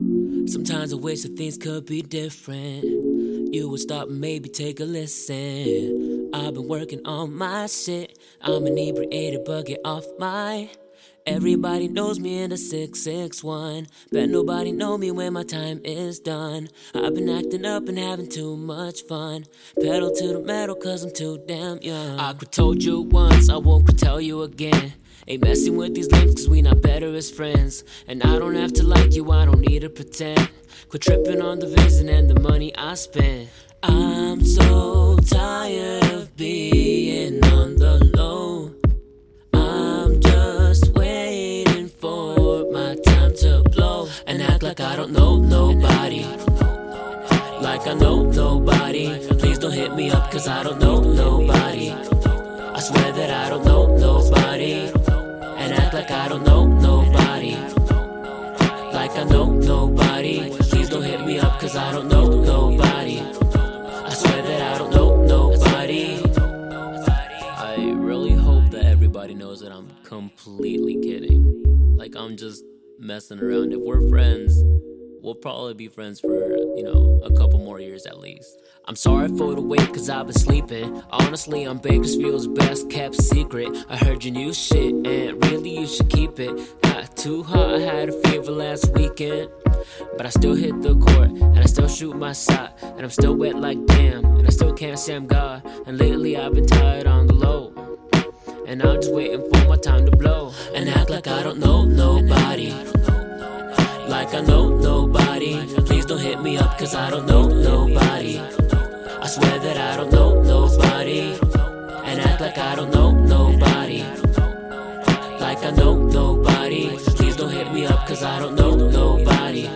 Sometimes I wish that things could be different. You would stop and maybe take a listen. I've been working on my shit. I'm inebriated, but get off my. Everybody knows me in the 661. Bet nobody know me when my time is done. I've been acting up and having too much fun. Pedal to the metal cause I'm too damn young. I could told you once, I won't could tell you again. Ain't messing with these lames cause we not better as friends. And I don't have to like you, I don't need to pretend. Quit tripping on the vision and the money I spend. I'm so tired of being know nobody. Like I know nobody. Please don't hit me up cause I don't know nobody. I swear that I don't know nobody. And act like I don't know nobody. Like I know nobody. Please don't hit me up cause I don't know nobody. I swear that I don't know nobody. I really hope that everybody knows that I'm completely kidding. Like I'm just messing around. If we're friends, we'll probably be friends for, you know, a couple more years at least. I'm sorry for the wait, cause I've been sleeping. Honestly, I'm Bakersfield's best kept secret. I heard your new shit, and really you should keep it. Got too hot, I had a fever last weekend. But I still hit the court, and I still shoot my shot. And I'm still wet like damn, and I still can't say I'm God. And lately I've been tired on the low. And I'm just waiting for my time to blow. And act like I don't know nobody like I know nobody. Please don't hit me up, cause I don't know nobody. I swear that I don't know nobody. And act like I don't know nobody. Like I know nobody. Please don't hit me up, cause I don't know nobody.